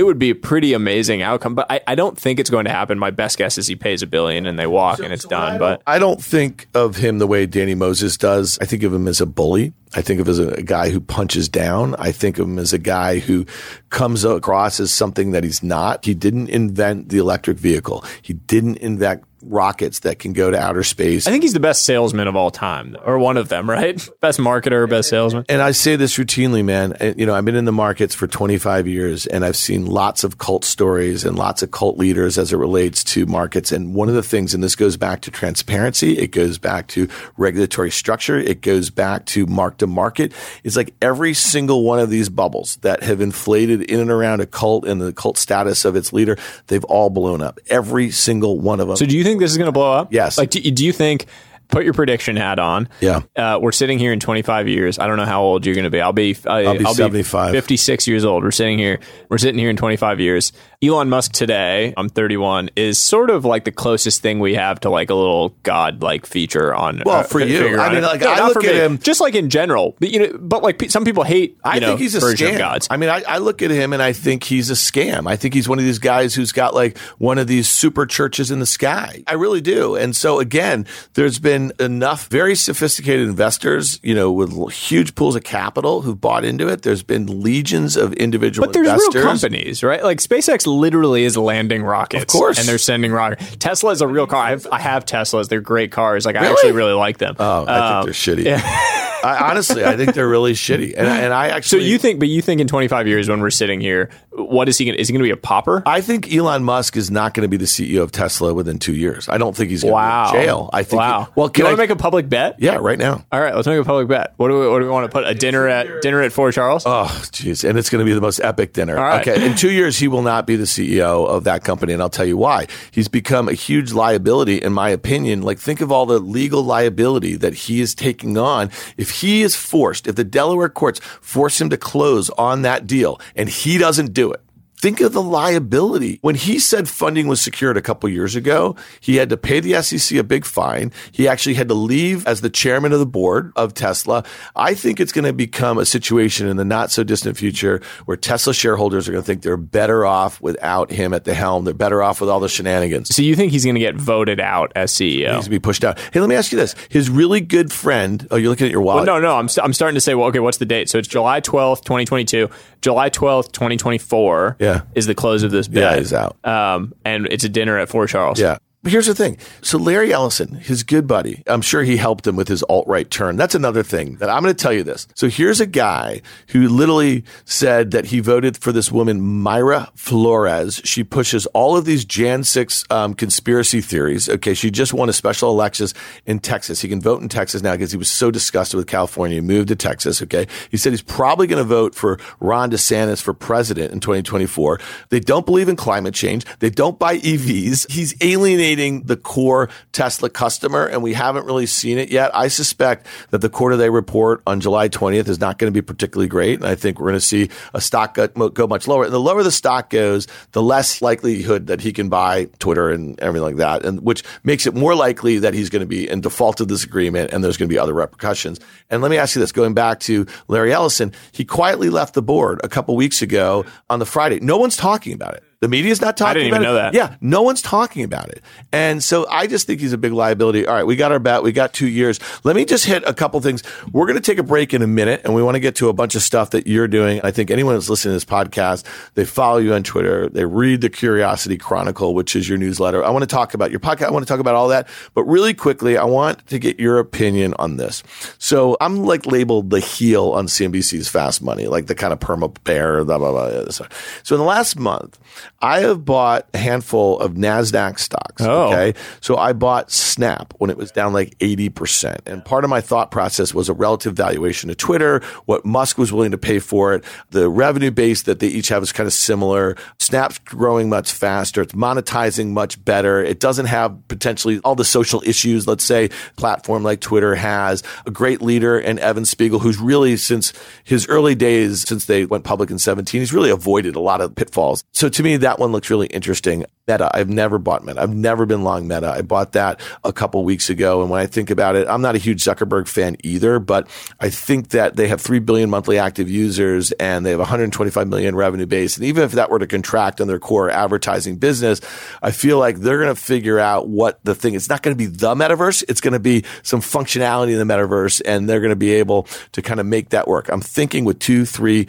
It would be a pretty amazing outcome, but I, I don't think it's going to happen. My best guess is he pays a billion and they walk so, and it's so done. I but I don't think of him the way Danny Moses does. I think of him as a bully. I think of him as a guy who punches down. I think of him as a guy who comes across as something that he's not. He didn't invent the electric vehicle. He didn't invent rockets that can go to outer space. I think he's the best salesman of all time, or one of them, right? (laughs) Best marketer, best salesman. And I say this routinely, man. Uh, you know, I've been in the markets for 25 years and I've seen lots of cult stories and lots of cult leaders as it relates to markets. And one of the things, and this goes back to transparency, it goes back to regulatory structure, it goes back to mark to market. It's like every single one of these bubbles that have inflated in and around a cult and the cult status of its leader, they've all blown up. Every single one of them. So do you think think this is going to blow up? Yes. Like, do, do you think put your prediction hat on. Yeah. Uh, we're sitting here in 25 years. I don't know how old you're going to be. I'll be, uh, I'll be I'll 75. Be 56 years old. We're sitting here. We're sitting here in 25 years. Elon Musk today, I'm 31, is sort of like the closest thing we have to like a little god like feature on. Well, uh, for you, I mean, like no, I look at me. him just like in general, but you know, but like some people hate. I know, think he's a scam. Gods. I mean, I, I look at him and I think he's a scam. I think he's one of these guys who's got like one of these super churches in the sky. I really do. And so again, there's been enough very sophisticated investors, you know, with huge pools of capital who've bought into it. There's been legions of individual but there's investors. real companies, right? Like SpaceX literally is landing rockets. Of course. And they're sending rockets. Tesla is a real car. I have, I have Teslas. They're great cars. Like, really? I actually really like them. Oh, I um, think they're shitty. Yeah. (laughs) I, honestly, I think they're really shitty. And, and I actually. So you think, but you think in 25 years when we're sitting here, what is he going to, is he going to be a popper? I think Elon Musk is not going to be the CEO of Tesla within two years. I don't think he's going to wow. be in jail. I think. Wow. He, well, can you want to make a public bet? Yeah, right now. All right, let's make a public bet. What do we, what do we want to put? A dinner at dinner at 4 Charles? Oh, jeez. And it's going to be the most epic dinner. All right. Okay. In two years, he will not be the CEO of that company. And I'll tell you why. He's become a huge liability, in my opinion. Like, think of all the legal liability that he is taking on. If he is forced if the Delaware courts force him to close on that deal and he doesn't do it, Think of the liability. When he said funding was secured a couple years ago, he had to pay the SEC a big fine. He actually had to leave as the chairman of the board of Tesla. I think it's going to become a situation in the not so distant future where Tesla shareholders are going to think they're better off without him at the helm. They're better off with all the shenanigans. So you think he's going to get voted out as CEO? He needs to be pushed out. Hey, let me ask you this. His really good friend, oh, you're looking at your wallet. Well, no, no, I'm, st- I'm starting to say, well, okay, what's the date? So it's July 12th, 2022. July 12th, 2024 yeah. is the close of this bid. Yeah, he's out. Um, and it's a dinner at 4 Charles. Yeah. But here's the thing. So Larry Ellison, his good buddy, I'm sure he helped him with his alt-right turn. That's another thing that I'm going to tell you this. So here's a guy who literally said that he voted for this woman, Mayra Flores. She pushes all of these Jan 6 um, conspiracy theories. Okay. She just won a special elections in Texas. He can vote in Texas now because he was so disgusted with California. He moved to Texas. Okay. He said he's probably going to vote for Ron DeSantis for president in 2024. They don't believe in climate change. They don't buy EVs. He's alienating the core Tesla customer, and we haven't really seen it yet. I suspect that the quarter they report on July 20th is not going to be particularly great. And I think we're going to see a stock go, go much lower. And the lower the stock goes, the less likelihood that he can buy Twitter and everything like that, and which makes it more likely that he's going to be in default of this agreement and there's going to be other repercussions. And let me ask you this, going back to Larry Ellison, he quietly left the board a couple weeks ago on the Friday. No one's talking about it. The media's not talking I didn't about even it. know that. Yeah, no one's talking about it. And so I just think he's a big liability. All right, we got our bet. We got two years. Let me just hit a couple things. We're going to take a break in a minute and we want to get to a bunch of stuff that you're doing. I think anyone that's listening to this podcast, they follow you on Twitter. They read the Curiosity Chronicle, which is your newsletter. I want to talk about your podcast. I want to talk about all that. But really quickly, I want to get your opinion on this. So I'm like labeled the heel on CNBC's Fast Money, like the kind of perma bear, blah, blah, blah. So in the last month, I have bought a handful of NASDAQ stocks. Oh. Okay. So I bought Snap when it was down like 80%. And part of my thought process was a relative valuation to Twitter, what Musk was willing to pay for it. The revenue base that they each have is kind of similar. Snap's growing much faster. It's monetizing much better. It doesn't have potentially all the social issues, let's say, platform like Twitter has. A great leader in Evan Spiegel, who's really since his early days, since they went public in 17, he's really avoided a lot of pitfalls. So to me, that one looks really interesting. Meta. I've never bought Meta. I've never been long Meta. I bought that a couple weeks ago. And when I think about it, I'm not a huge Zuckerberg fan either, but I think that they have 3 billion monthly active users and they have 125 million revenue base. And even if that were to contract on their core advertising business, I feel like they're going to figure out what the thing, it's not going to be the metaverse. It's going to be some functionality in the metaverse and they're going to be able to kind of make that work. I'm thinking with two, three,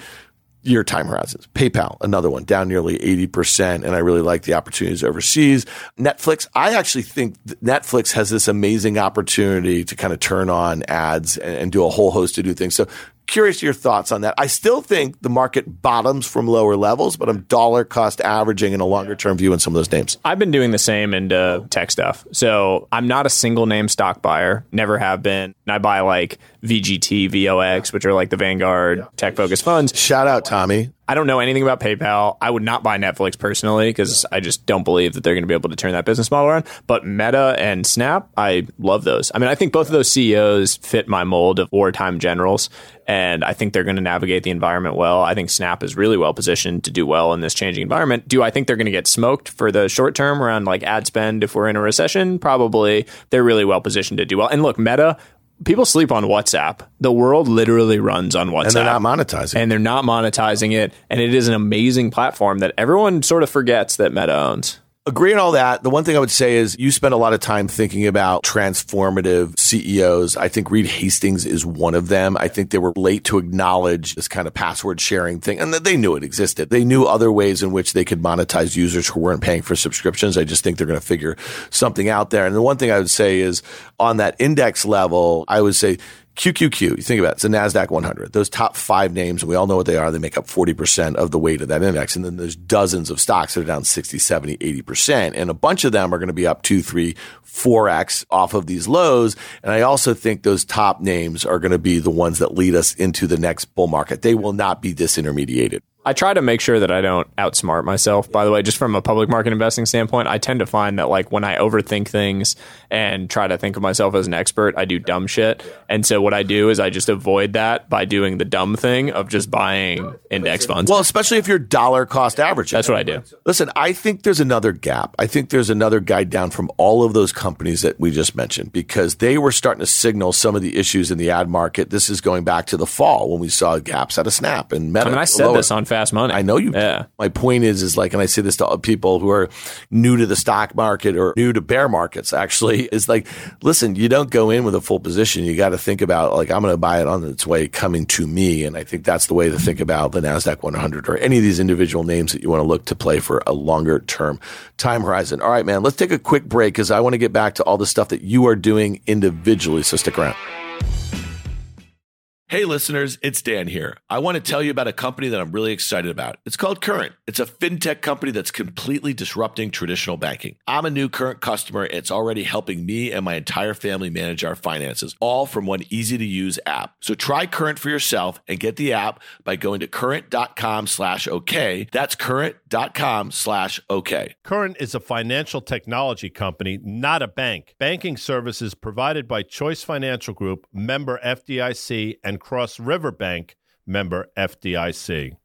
year time horizons. PayPal, another one, down nearly 80%. And I really like the opportunities overseas. Netflix, I actually think Netflix has this amazing opportunity to kind of turn on ads and, and do a whole host of new things. So curious your thoughts on that. I still think the market bottoms from lower levels, but I'm dollar cost averaging in a longer term view in some of those names. I've been doing the same into uh, tech stuff. So I'm not a single name stock buyer, never have been. And I buy like VGT, VOX, which are like the Vanguard tech focused funds. Shout out, Tommy. I don't know anything about PayPal. I would not buy Netflix personally because I just don't believe that they're going to be able to turn that business model around. But Meta and Snap, I love those. I mean, I think both of those CEOs fit my mold of wartime generals, and I think they're going to navigate the environment well. I think Snap is really well positioned to do well in this changing environment. Do I think they're going to get smoked for the short term around like ad spend if we're in a recession? Probably. They're really well positioned to do well. And look, Meta, people sleep on WhatsApp. The world literally runs on WhatsApp. And they're not monetizing. And they're not monetizing it. And it is an amazing platform that everyone sort of forgets that Meta owns. Agree on all that. The one thing I would say is you spend a lot of time thinking about transformative CEOs. I think Reed Hastings is one of them. I think they were late to acknowledge this kind of password sharing thing and that they knew it existed. They knew other ways in which they could monetize users who weren't paying for subscriptions. I just think they're going to figure something out there. And the one thing I would say is on that index level, I would say QQQ, you think about it, it's a NASDAQ 100. Those top five names, we all know what they are, they make up 40% of the weight of that index. And then there's dozens of stocks that are down 60, 70, 80%. And a bunch of them are going to be up two, three, four X off of these lows. And I also think those top names are going to be the ones that lead us into the next bull market. They will not be disintermediated. I try to make sure that I don't outsmart myself. By the way, just from a public market investing standpoint, I tend to find that like when I overthink things and try to think of myself as an expert, I do dumb shit. And so what I do is I just avoid that by doing the dumb thing of just buying index funds. Well, especially if you're dollar cost averaging. That's what I do. Listen, I think there's another gap. I think there's another guide down from all of those companies that we just mentioned because they were starting to signal some of the issues in the ad market. This is going back to the fall when we saw gaps out of Snap and Meta. I mean, I said lower. this on Fast Money. I know you. Yeah. My point is, is like, and I say this to people who are new to the stock market or new to bear markets. Actually, (laughs) is like, listen, you don't go in with a full position. You got to think about like, I'm going to buy it on its way coming to me, and I think that's the way to think about the Nasdaq 100 or any of these individual names that you want to look to play for a longer term time horizon. All right, man, let's take a quick break because I want to get back to all the stuff that you are doing individually. So stick around. Hey, listeners, it's Dan here. I want to tell you about a company that I'm really excited about. It's called Current. It's a fintech company that's completely disrupting traditional banking. I'm a new Current customer. It's already helping me and my entire family manage our finances, all from one easy to use app. So try Current for yourself and get the app by going to current.com slash OK. That's current.com slash OK. Current is a financial technology company, not a bank. Banking services provided by Choice Financial Group, member FDIC, and Cross River Bank, member FDIC.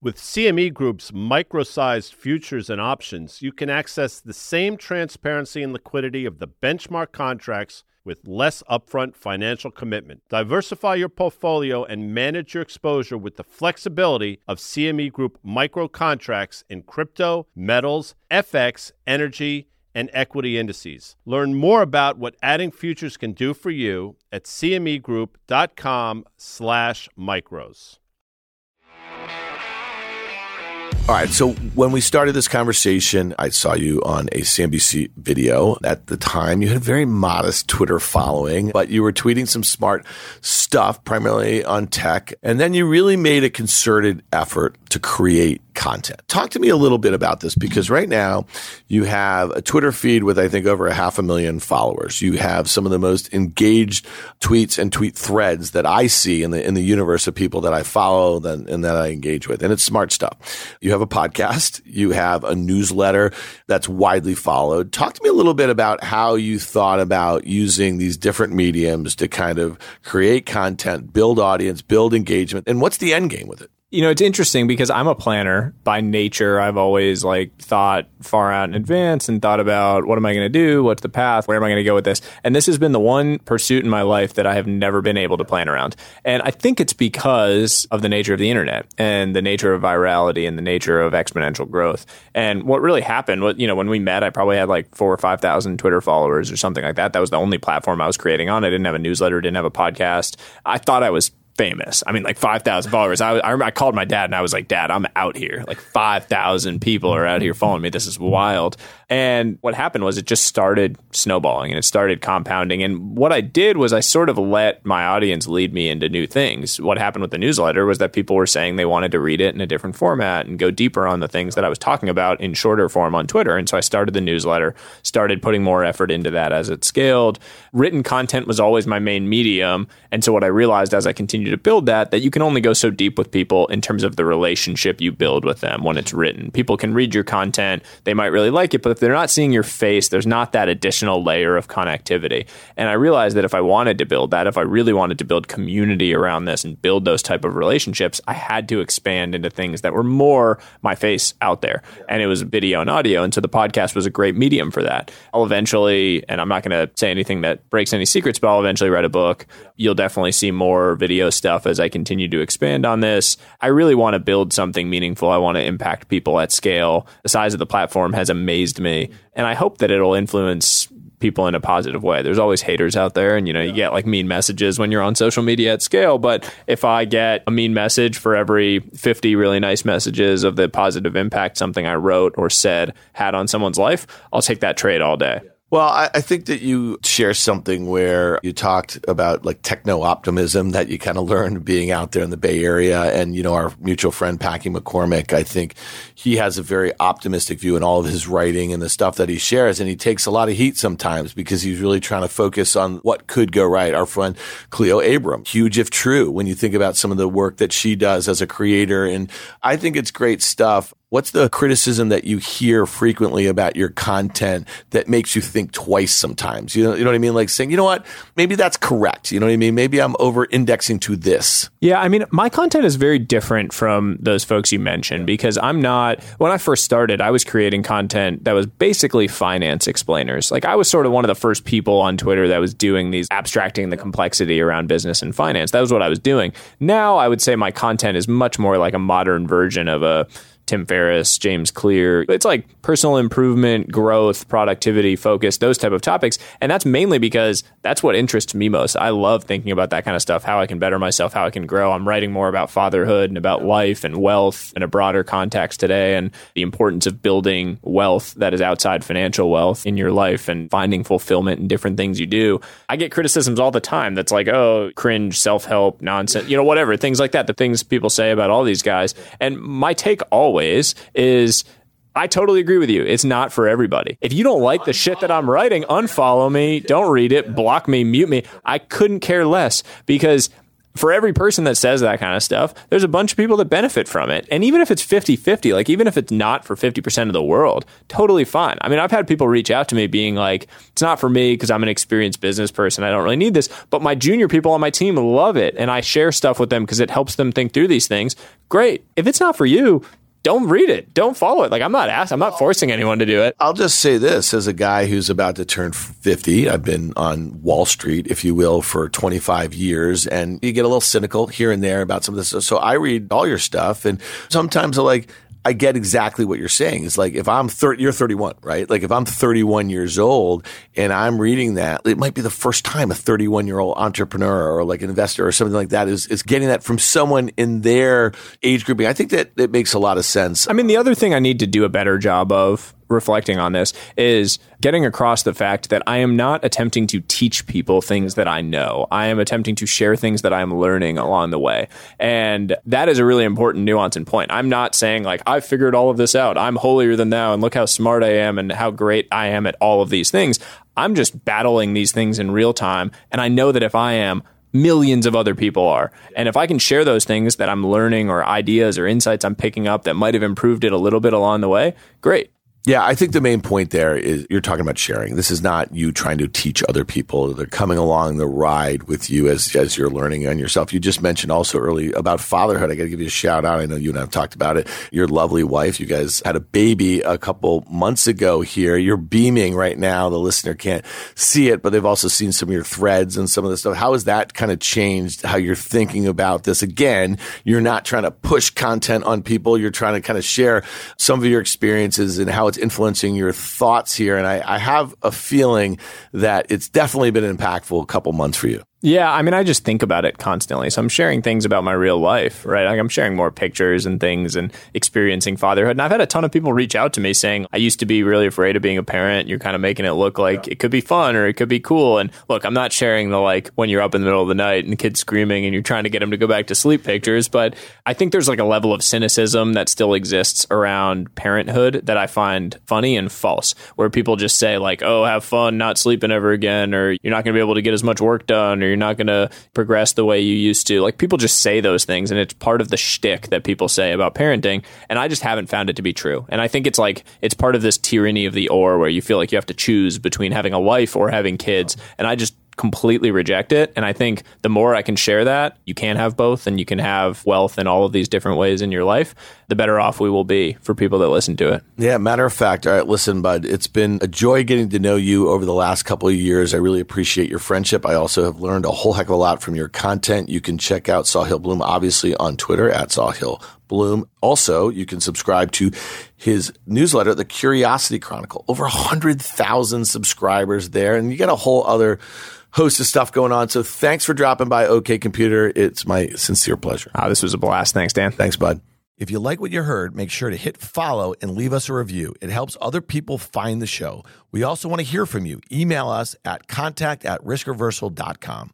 With CME Group's micro-sized futures and options, you can access the same transparency and liquidity of the benchmark contracts with less upfront financial commitment. Diversify your portfolio and manage your exposure with the flexibility of CME Group micro contracts in crypto, metals, FX, energy, and equity indices. Learn more about what adding futures can do for you at cmegroup.com/micros. All right. So when we started this conversation, I saw you on a CNBC video. At the time, you had a very modest Twitter following, but you were tweeting some smart stuff, primarily on tech. And then you really made a concerted effort to create content. Talk to me a little bit about this because right now you have a Twitter feed with, I think, over a half a million followers. You have some of the most engaged tweets and tweet threads that I see in the, in the universe of people that I follow and that I engage with. And it's smart stuff. You have a podcast. You have a newsletter that's widely followed. Talk to me a little bit about how you thought about using these different mediums to kind of create content, build audience, build engagement, and what's the end game with it? You know, it's interesting because I'm a planner by nature. I've always like thought far out in advance and thought about what am I going to do? What's the path? Where am I going to go with this? And this has been the one pursuit in my life that I have never been able to plan around. And I think it's because of the nature of the internet and the nature of virality and the nature of exponential growth. And what really happened was, you know, when we met, I probably had like four or 5,000 Twitter followers or something like that. That was the only platform I was creating on. I didn't have a newsletter, didn't have a podcast. I thought I was famous. I mean, like 5,000 followers. I, I, I called my dad and I was like, Dad, I'm out here. Like 5,000 people are out here following me. This is wild. And what happened was it just started snowballing and it started compounding. And what I did was I sort of let my audience lead me into new things. What happened with the newsletter was that people were saying they wanted to read it in a different format and go deeper on the things that I was talking about in shorter form on Twitter. And so I started the newsletter, started putting more effort into that as it scaled. Written content was always my main medium. And so what I realized as I continued to build that, that you can only go so deep with people in terms of the relationship you build with them when it's written. People can read your content, they might really like it, but if they're not seeing your face, there's not that additional layer of connectivity. And I realized that if I wanted to build that, if I really wanted to build community around this and build those type of relationships, I had to expand into things that were more my face out there. And it was video and audio. And so the podcast was a great medium for that. I'll eventually, and I'm not going to say anything that breaks any secrets, but I'll eventually write a book. You'll definitely see more video stuff as I continue to expand on this. I really want to build something meaningful. I want to impact people at scale. The size of the platform has amazed me and I hope that it'll influence people in a positive way. There's always haters out there, and you know, you get like mean messages when you're on social media at scale. But if I get a mean message for every 50 really nice messages of the positive impact something I wrote or said had on someone's life, I'll take that trade all day. Well, I, I, think that you share something where you talked about like techno optimism that you kind of learned being out there in the Bay Area. And, you know, our mutual friend, Packy McCormick, I think he has a very optimistic view in all of his writing and the stuff that he shares. And he takes a lot of heat sometimes because he's really trying to focus on what could go right. Our friend Cleo Abram, huge if true, when you think about some of the work that she does as a creator. And I think it's great stuff. What's the criticism that you hear frequently about your content that makes you think twice sometimes? You know, you know what I mean? Like saying, you know what, maybe that's correct. You know what I mean? Maybe I'm over indexing to this. Yeah, I mean, my content is very different from those folks you mentioned because I'm not, when I first started, I was creating content that was basically finance explainers. Like I was sort of one of the first people on Twitter that was doing these abstracting the complexity around business and finance. That was what I was doing. Now I would say my content is much more like a modern version of a, Tim Ferriss, James Clear. It's like personal improvement, growth, productivity, focus, those type of topics. And that's mainly because that's what interests me most. I love thinking about that kind of stuff, how I can better myself, how I can grow. I'm writing more about fatherhood and about life and wealth in a broader context today and the importance of building wealth that is outside financial wealth in your life and finding fulfillment in different things you do. I get criticisms all the time that's like, oh, cringe, self help, nonsense, you know, whatever, things like that, the things people say about all these guys. And my take always always is I totally agree with you. It's not for everybody. If you don't like the shit that I'm writing, unfollow me, don't read it, block me, mute me. I couldn't care less because for every person that says that kind of stuff, there's a bunch of people that benefit from it. And even if it's 50 50, like even if it's not for 50% of the world, totally fine. I mean, I've had people reach out to me being like, it's not for me because I'm an experienced business person. I don't really need this. But my junior people on my team love it. And I share stuff with them because it helps them think through these things. Great. If it's not for you, don't read it. Don't follow it. Like I'm not asking, I'm not forcing anyone to do it. I'll just say this as a guy who's about to turn 50. I've been on Wall Street, if you will, for 25 years and you get a little cynical here and there about some of this. So I read all your stuff and sometimes I'm like, I get exactly what you're saying. It's like if I'm 30, you're 31, right? Like if I'm 31 years old and I'm reading that, it might be the first time a 31 year old entrepreneur or like an investor or something like that is, is getting that from someone in their age grouping. I think that it makes a lot of sense. I mean, the other thing I need to do a better job of reflecting on this is getting across the fact that I am not attempting to teach people things that I know. I am attempting to share things that I'm learning along the way. And that is a really important nuance and point. I'm not saying like I've figured all of this out. I'm holier than thou and look how smart I am and how great I am at all of these things. I'm just battling these things in real time and I know that if I am millions of other people are. And if I can share those things that I'm learning or ideas or insights I'm picking up that might have improved it a little bit along the way, great. Yeah, I think the main point there is you're talking about sharing. This is not you trying to teach other people. They're coming along the ride with you as as you're learning on yourself. You just mentioned also early about fatherhood. I got to give you a shout out. I know you and I have talked about it. Your lovely wife. You guys had a baby a couple months ago here. You're beaming right now. The listener can't see it, but they've also seen some of your threads and some of the stuff. How has that kind of changed how you're thinking about this? Again, you're not trying to push content on people. You're trying to kind of share some of your experiences and how it's influencing your thoughts here. And I, I have a feeling that it's definitely been an impactful couple months for you. Yeah, I mean, I just think about it constantly. So I'm sharing things about my real life, right? Like I'm sharing more pictures and things and experiencing fatherhood. And I've had a ton of people reach out to me saying, I used to be really afraid of being a parent. You're kind of making it look like it could be fun or it could be cool. And look, I'm not sharing the like when you're up in the middle of the night and the kid's screaming and you're trying to get him to go back to sleep pictures. But I think there's like a level of cynicism that still exists around parenthood that I find funny and false, where people just say, like, oh, have fun, not sleeping ever again, or you're not going to be able to get as much work done, or you're not going to progress the way you used to. Like people just say those things, and it's part of the shtick that people say about parenting. And I just haven't found it to be true. And I think it's like it's part of this tyranny of the or, where you feel like you have to choose between having a life or having kids. And I just completely reject it. And I think the more I can share that, you can have both and you can have wealth in all of these different ways in your life, the better off we will be for people that listen to it. Yeah, matter of fact. All right, listen, bud, it's been a joy getting to know you over the last couple of years. I really appreciate your friendship. I also have learned a whole heck of a lot from your content. You can check out Sahil Bloom, obviously, on Twitter at Sahil Bloom. Also, you can subscribe to his newsletter, The Curiosity Chronicle. Over 100,000 subscribers there. And you get a whole other host of stuff going on. So thanks for dropping by OK Computer. It's my sincere pleasure. Ah, this was a blast. Thanks, Dan. Thanks, bud. If you like what you heard, make sure to hit follow and leave us a review. It helps other people find the show. We also want to hear from you. Email us at contact at riskreversal.com.